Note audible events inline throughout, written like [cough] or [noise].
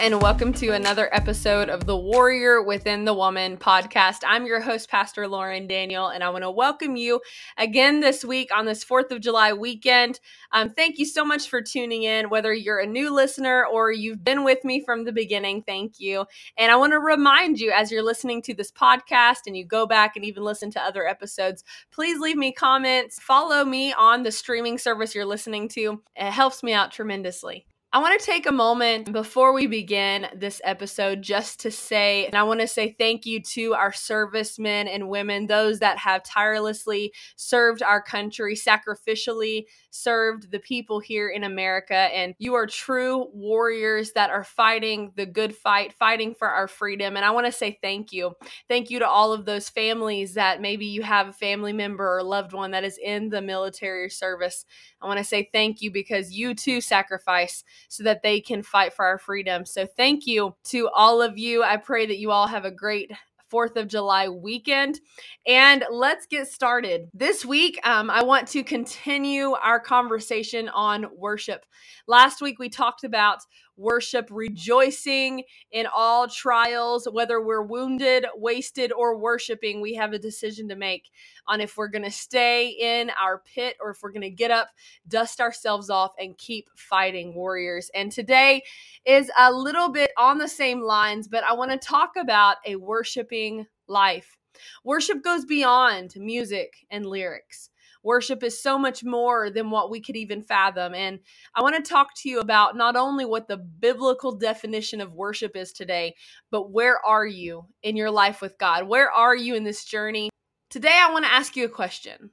and welcome to another episode of the Warrior Within the Woman podcast. I'm your host, Pastor Lauren Daniel, and I want to welcome you again this week on this 4th of July weekend. Um, thank you so much for tuning in, whether you're a new listener or you've been with me from the beginning. Thank you. And I want to remind you as you're listening to this podcast and you go back and even listen to other episodes, please leave me comments. Follow me on the streaming service you're listening to, it helps me out tremendously. I want to take a moment before we begin this episode just to say, and I want to say thank you to our servicemen and women, those that have tirelessly served our country, sacrificially served the people here in America. And you are true warriors that are fighting the good fight, fighting for our freedom. And I want to say thank you. Thank you to all of those families that maybe you have a family member or loved one that is in the military service. I want to say thank you because you too sacrifice so that they can fight for our freedom. So thank you to all of you. I pray that you all have a great 4th of July weekend. And let's get started. This week, um, I want to continue our conversation on worship. Last week, we talked about worship, rejoicing in all trials, whether we're wounded, wasted, or worshiping, we have a decision to make on if we're going to stay in our pit or if we're going to get up, dust ourselves off, and keep fighting warriors. And today is a little bit on the same lines, but I want to talk about a worshiping life. Worship goes beyond music and lyrics. Worship is so much more than what we could even fathom. And I want to talk to you about not only what the biblical definition of worship is today, but where are you in your life with God? Where are you in this journey? Today, I want to ask you a question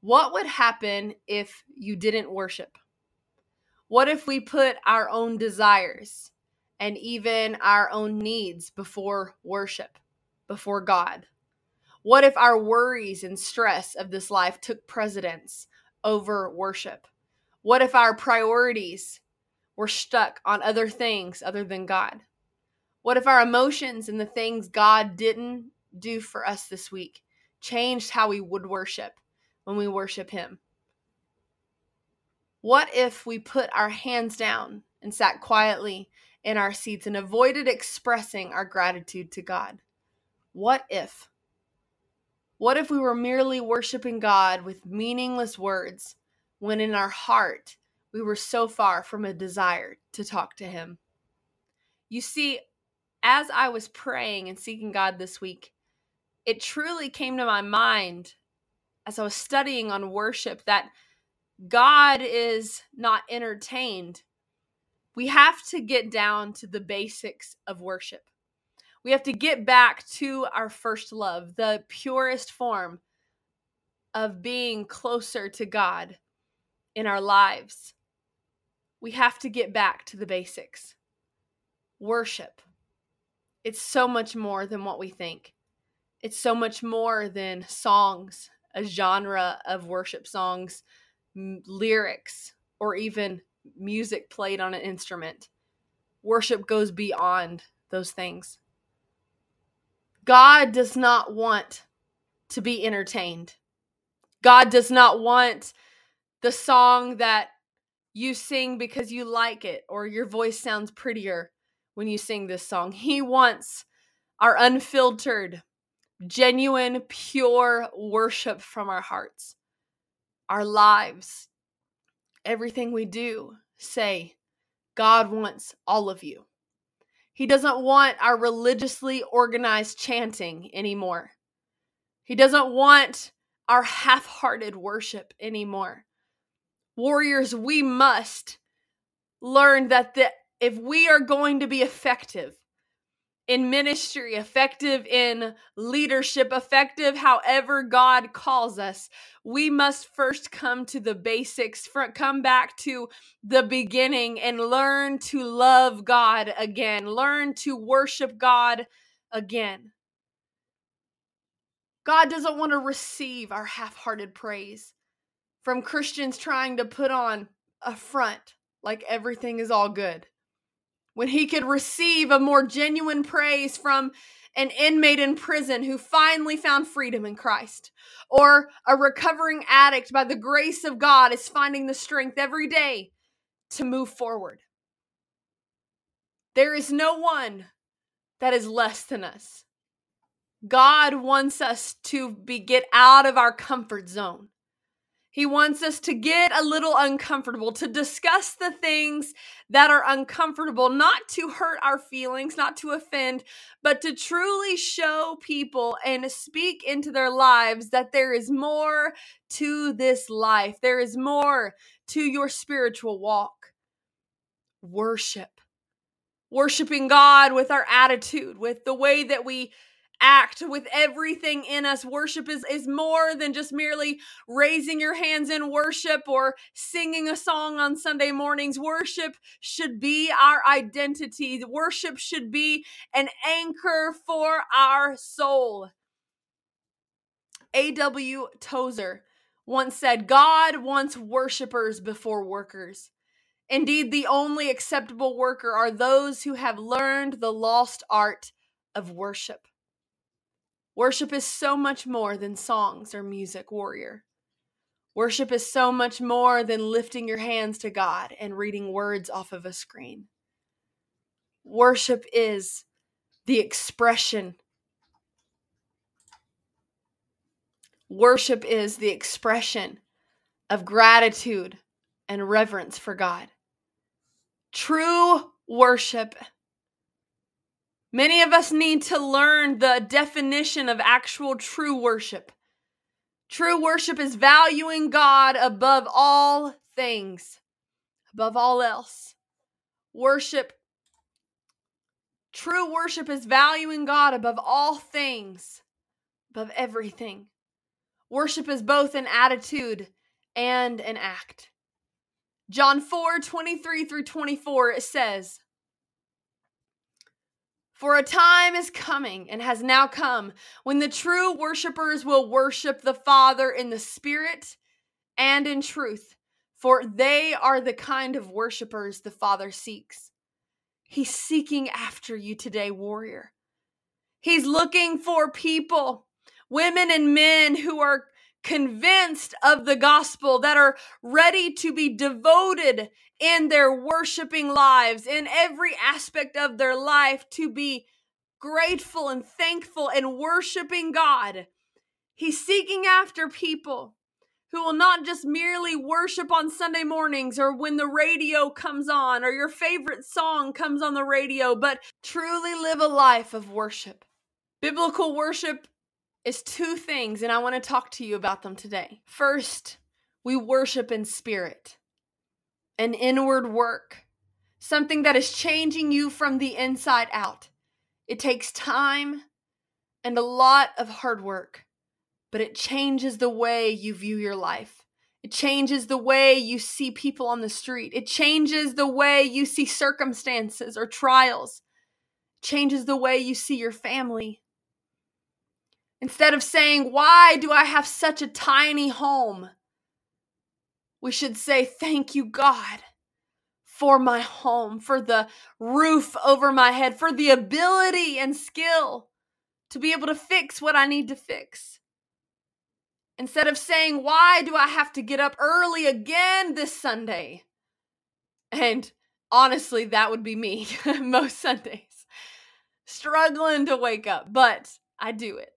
What would happen if you didn't worship? What if we put our own desires and even our own needs before worship, before God? What if our worries and stress of this life took precedence over worship? What if our priorities were stuck on other things other than God? What if our emotions and the things God didn't do for us this week changed how we would worship when we worship Him? What if we put our hands down and sat quietly in our seats and avoided expressing our gratitude to God? What if? What if we were merely worshiping God with meaningless words when in our heart we were so far from a desire to talk to Him? You see, as I was praying and seeking God this week, it truly came to my mind as I was studying on worship that God is not entertained. We have to get down to the basics of worship. We have to get back to our first love, the purest form of being closer to God in our lives. We have to get back to the basics. Worship. It's so much more than what we think. It's so much more than songs, a genre of worship songs, m- lyrics, or even music played on an instrument. Worship goes beyond those things. God does not want to be entertained. God does not want the song that you sing because you like it or your voice sounds prettier when you sing this song. He wants our unfiltered, genuine, pure worship from our hearts, our lives, everything we do. Say, God wants all of you. He doesn't want our religiously organized chanting anymore. He doesn't want our half hearted worship anymore. Warriors, we must learn that the, if we are going to be effective, in ministry, effective in leadership, effective however God calls us, we must first come to the basics, come back to the beginning and learn to love God again, learn to worship God again. God doesn't want to receive our half hearted praise from Christians trying to put on a front like everything is all good when he could receive a more genuine praise from an inmate in prison who finally found freedom in Christ, or a recovering addict by the grace of God is finding the strength every day to move forward. There is no one that is less than us. God wants us to be get out of our comfort zone. He wants us to get a little uncomfortable, to discuss the things that are uncomfortable, not to hurt our feelings, not to offend, but to truly show people and speak into their lives that there is more to this life. There is more to your spiritual walk. Worship. Worshiping God with our attitude, with the way that we act with everything in us. Worship is, is more than just merely raising your hands in worship or singing a song on Sunday mornings. Worship should be our identity. Worship should be an anchor for our soul. A.W. Tozer once said, God wants worshipers before workers. Indeed, the only acceptable worker are those who have learned the lost art of worship. Worship is so much more than songs or music, warrior. Worship is so much more than lifting your hands to God and reading words off of a screen. Worship is the expression. Worship is the expression of gratitude and reverence for God. True worship Many of us need to learn the definition of actual true worship. True worship is valuing God above all things, above all else. Worship, true worship is valuing God above all things, above everything. Worship is both an attitude and an act. John 4 23 through 24, it says, for a time is coming and has now come when the true worshipers will worship the Father in the Spirit and in truth, for they are the kind of worshipers the Father seeks. He's seeking after you today, warrior. He's looking for people, women and men who are convinced of the gospel, that are ready to be devoted in their worshiping lives, in every aspect of their life, to be grateful and thankful and worshiping God. He's seeking after people who will not just merely worship on Sunday mornings or when the radio comes on or your favorite song comes on the radio, but truly live a life of worship. Biblical worship is two things, and I want to talk to you about them today. First, we worship in spirit, an inward work, something that is changing you from the inside out. It takes time and a lot of hard work, but it changes the way you view your life. It changes the way you see people on the street. It changes the way you see circumstances or trials. It changes the way you see your family Instead of saying, Why do I have such a tiny home? We should say, Thank you, God, for my home, for the roof over my head, for the ability and skill to be able to fix what I need to fix. Instead of saying, Why do I have to get up early again this Sunday? And honestly, that would be me [laughs] most Sundays, struggling to wake up, but I do it.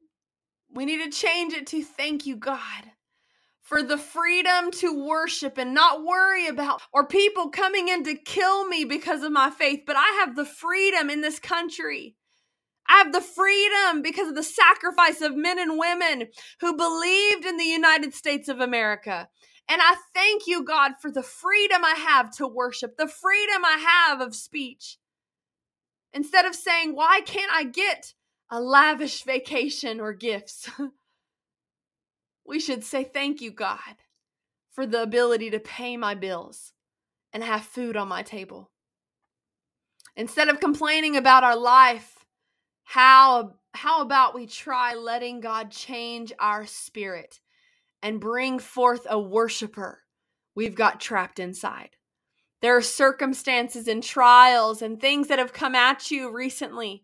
We need to change it to thank you, God, for the freedom to worship and not worry about or people coming in to kill me because of my faith, but I have the freedom in this country. I have the freedom because of the sacrifice of men and women who believed in the United States of America. And I thank you, God, for the freedom I have to worship, the freedom I have of speech. Instead of saying, Why can't I get a lavish vacation or gifts. [laughs] we should say thank you, God, for the ability to pay my bills and have food on my table. Instead of complaining about our life, how, how about we try letting God change our spirit and bring forth a worshiper we've got trapped inside? There are circumstances and trials and things that have come at you recently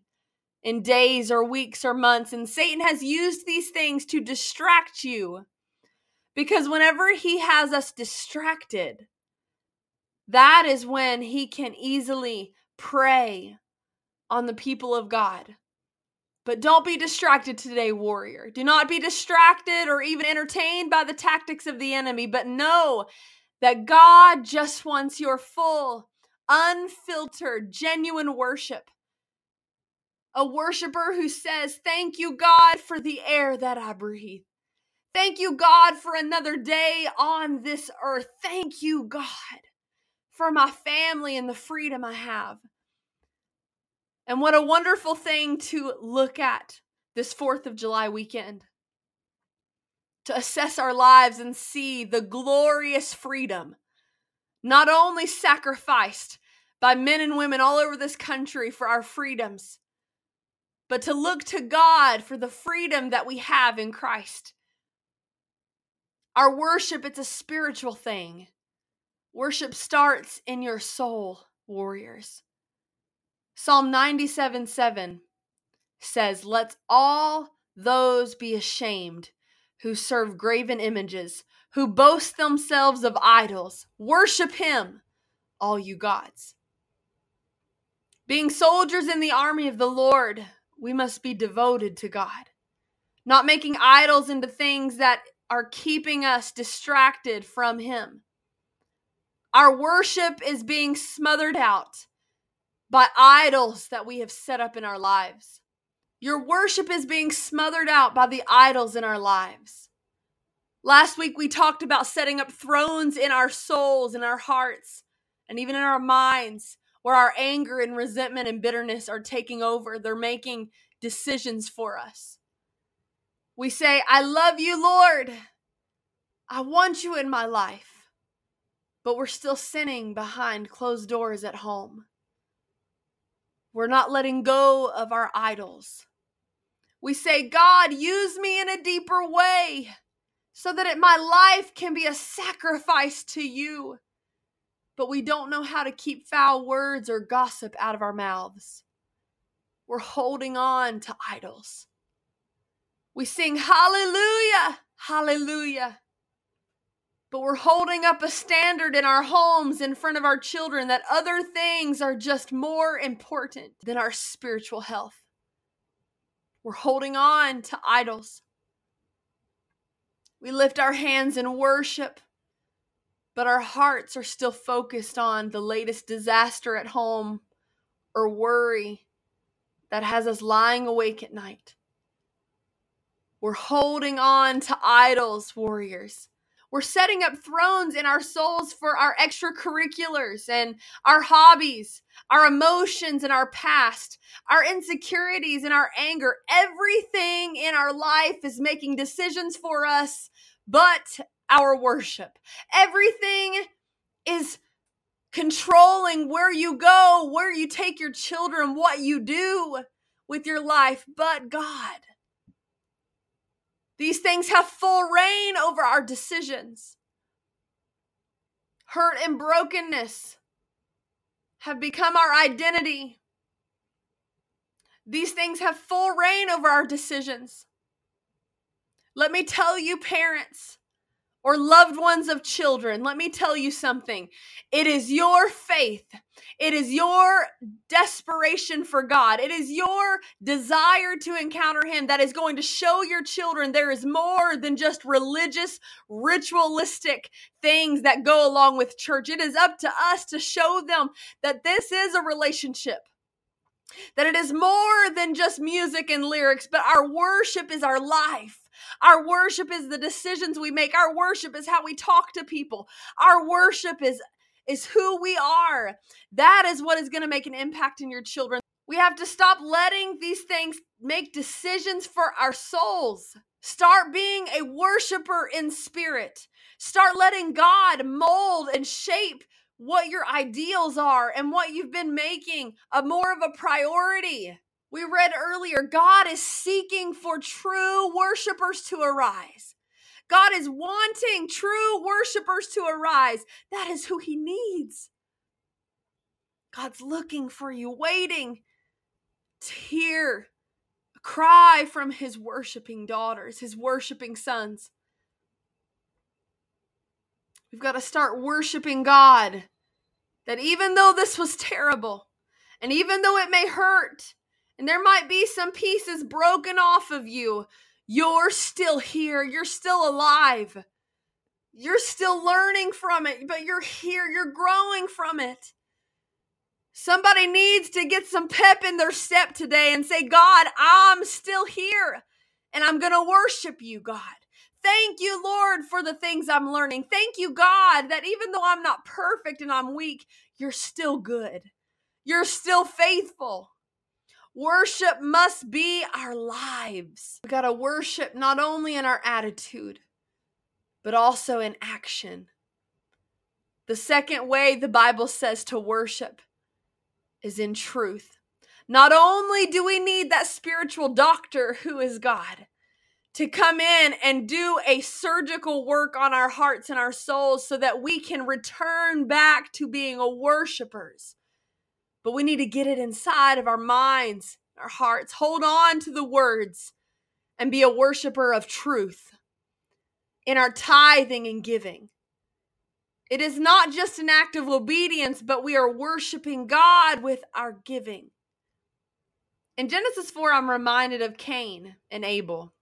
in days or weeks or months. And Satan has used these things to distract you. Because whenever he has us distracted, that is when he can easily prey on the people of God. But don't be distracted today, warrior. Do not be distracted or even entertained by the tactics of the enemy, but know that God just wants your full, unfiltered, genuine worship. A worshiper who says, Thank you, God, for the air that I breathe. Thank you, God, for another day on this earth. Thank you, God, for my family and the freedom I have. And what a wonderful thing to look at this 4th of July weekend. To assess our lives and see the glorious freedom, not only sacrificed by men and women all over this country for our freedoms, but to look to God for the freedom that we have in Christ. Our worship, it's a spiritual thing. Worship starts in your soul, warriors. Psalm 97 7 says, Let all those be ashamed who serve graven images, who boast themselves of idols. Worship him, all you gods. Being soldiers in the army of the Lord, we must be devoted to God, not making idols into things that are keeping us distracted from Him. Our worship is being smothered out by idols that we have set up in our lives. Your worship is being smothered out by the idols in our lives. Last week, we talked about setting up thrones in our souls, in our hearts, and even in our minds, where our anger and resentment and bitterness are taking over. They're making decisions for us. We say, I love you, Lord. I want you in my life. But we're still sinning behind closed doors at home. We're not letting go of our idols. We say, God, use me in a deeper way so that it, my life can be a sacrifice to you. But we don't know how to keep foul words or gossip out of our mouths. We're holding on to idols. We sing hallelujah, hallelujah but we're holding up a standard in our homes in front of our children that other things are just more important than our spiritual health. We're holding on to idols. We lift our hands in worship, but our hearts are still focused on the latest disaster at home or worry that has us lying awake at night. We're holding on to idols, warriors we're setting up thrones in our souls for our extracurriculars and our hobbies, our emotions and our past, our insecurities and our anger. Everything in our life is making decisions for us, but our worship. Everything is controlling where you go, where you take your children, what you do with your life, but God. These things have full reign over our decisions. Hurt and brokenness have become our identity. These things have full reign over our decisions. Let me tell you, parents, or loved ones of children, let me tell you something. It is your faith, it is your desperation for God, it is your desire to encounter Him that is going to show your children there is more than just religious, ritualistic things that go along with church. It is up to us to show them that this is a relationship that it is more than just music and lyrics, but our worship is our life. Our worship is the decisions we make. Our worship is how we talk to people. Our worship is is who we are. That is what is going to make an impact in your children. We have to stop letting these things make decisions for our souls. Start being a worshiper in spirit. Start letting God mold and shape what your ideals are and what you've been making a more of a priority. We read earlier, God is seeking for true worshipers to arise. God is wanting true worshipers to arise. That is who he needs. God's looking for you, waiting to hear a cry from his worshiping daughters, his worshiping sons. We've got to start worshiping God. That even though this was terrible, And even though it may hurt, and there might be some pieces broken off of you, you're still here. You're still alive. You're still learning from it, but you're here. You're growing from it. Somebody needs to get some pep in their step today and say, God, I'm still here and I'm going to worship you, God. Thank you, Lord, for the things I'm learning. Thank you, God, that even though I'm not perfect and I'm weak, you're still good. You're still faithful. Worship must be our lives. We got to worship not only in our attitude, but also in action. The second way the Bible says to worship is in truth. Not only do we need that spiritual doctor who is God to come in and do a surgical work on our hearts and our souls so that we can return back to being a worshipers but we need to get it inside of our minds, our hearts. Hold on to the words and be a worshiper of truth in our tithing and giving. It is not just an act of obedience, but we are worshiping God with our giving. In Genesis 4, I'm reminded of Cain and Abel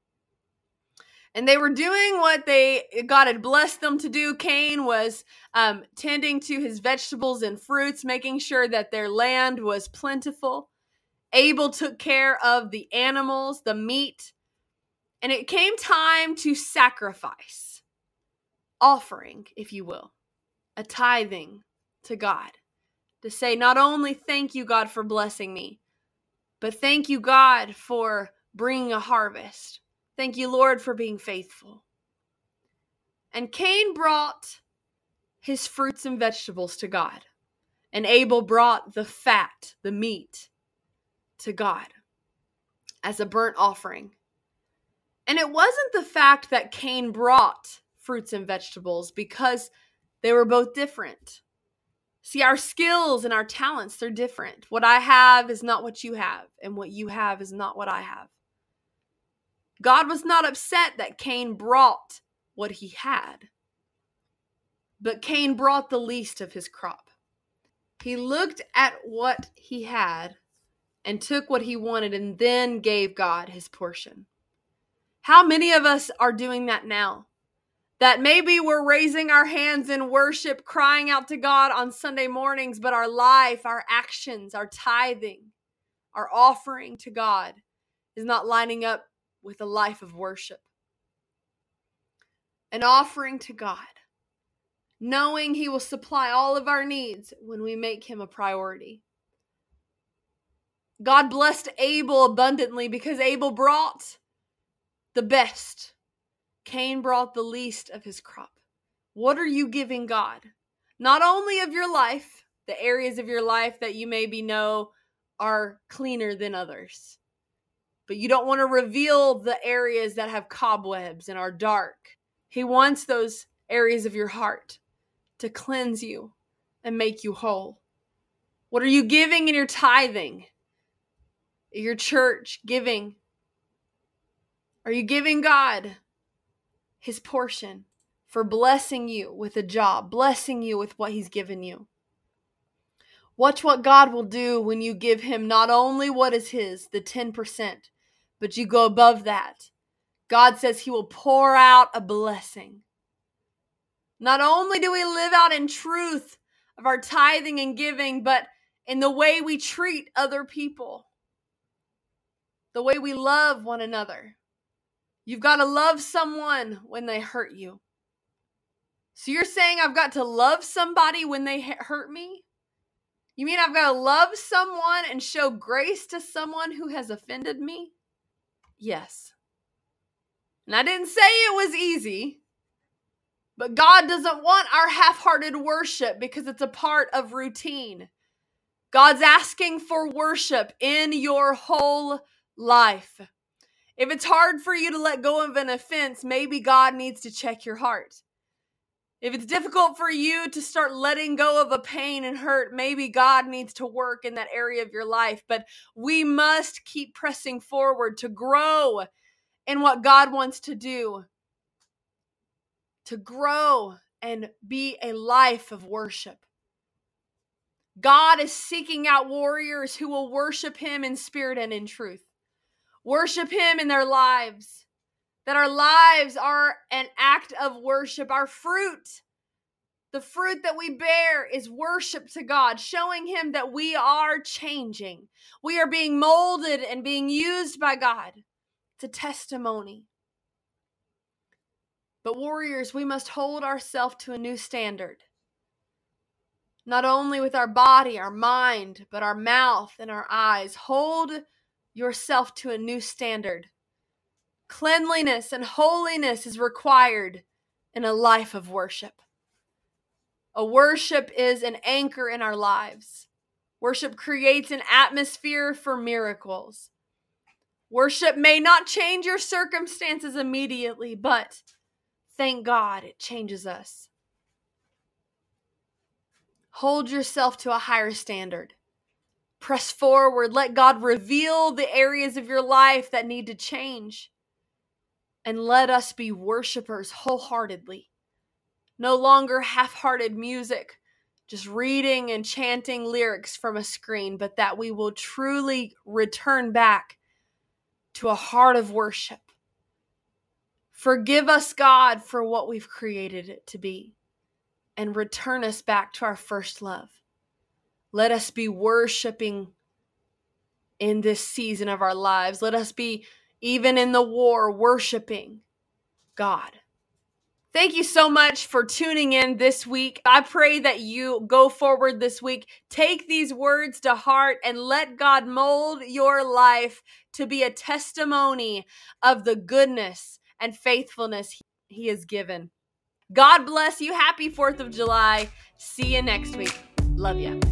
and they were doing what they God had blessed them to do. Cain was um, tending to his vegetables and fruits, making sure that their land was plentiful. Abel took care of the animals, the meat, and it came time to sacrifice, offering, if you will, a tithing to God to say, not only thank you, God, for blessing me, but thank you, God, for bringing a harvest. Thank you, Lord, for being faithful. And Cain brought his fruits and vegetables to God, and Abel brought the fat, the meat, to God as a burnt offering. And it wasn't the fact that Cain brought fruits and vegetables because they were both different. See, our skills and our talents, they're different. What I have is not what you have, and what you have is not what I have. God was not upset that Cain brought what he had, but Cain brought the least of his crop. He looked at what he had and took what he wanted and then gave God his portion. How many of us are doing that now? That maybe we're raising our hands in worship, crying out to God on Sunday mornings, but our life, our actions, our tithing, our offering to God is not lining up with a life of worship. An offering to God, knowing He will supply all of our needs when we make Him a priority. God blessed Abel abundantly because Abel brought the best. Cain brought the least of his crop. What are you giving God? Not only of your life, the areas of your life that you maybe know are cleaner than others, but you don't want to reveal the areas that have cobwebs and are dark. He wants those areas of your heart to cleanse you and make you whole. What are you giving in your tithing? Your church giving? Are you giving God his portion for blessing you with a job, blessing you with what he's given you? Watch what God will do when you give him not only what is his, the 10%, but you go above that. God says He will pour out a blessing. Not only do we live out in truth of our tithing and giving, but in the way we treat other people, the way we love one another. You've got to love someone when they hurt you. So you're saying I've got to love somebody when they hurt me? You mean I've got to love someone and show grace to someone who has offended me? Yes. And I didn't say it was easy, but God doesn't want our half hearted worship because it's a part of routine. God's asking for worship in your whole life. If it's hard for you to let go of an offense, maybe God needs to check your heart. If it's difficult for you to start letting go of a pain and hurt, maybe God needs to work in that area of your life. But we must keep pressing forward to grow in what God wants to do, to grow and be a life of worship. God is seeking out warriors who will worship Him in spirit and in truth. Worship Him in their lives. That our lives are an act of worship. Our fruit, the fruit that we bear, is worship to God, showing Him that we are changing. We are being molded and being used by God. It's a testimony. But, warriors, we must hold ourselves to a new standard not only with our body, our mind, but our mouth and our eyes. Hold yourself to a new standard. Cleanliness and holiness is required in a life of worship. A worship is an anchor in our lives. Worship creates an atmosphere for miracles. Worship may not change your circumstances immediately, but thank God it changes us. Hold yourself to a higher standard. Press forward. Let God reveal the areas of your life that need to change. And let us be worshipers wholeheartedly. No longer half hearted music, just reading and chanting lyrics from a screen, but that we will truly return back to a heart of worship. Forgive us, God, for what we've created it to be and return us back to our first love. Let us be worshiping in this season of our lives. Let us be, even in the war, worshiping God. Thank you so much for tuning in this week. I pray that you go forward this week, take these words to heart, and let God mold your life to be a testimony of the goodness and faithfulness He has given. God bless you. Happy 4th of July. See you next week. Love you.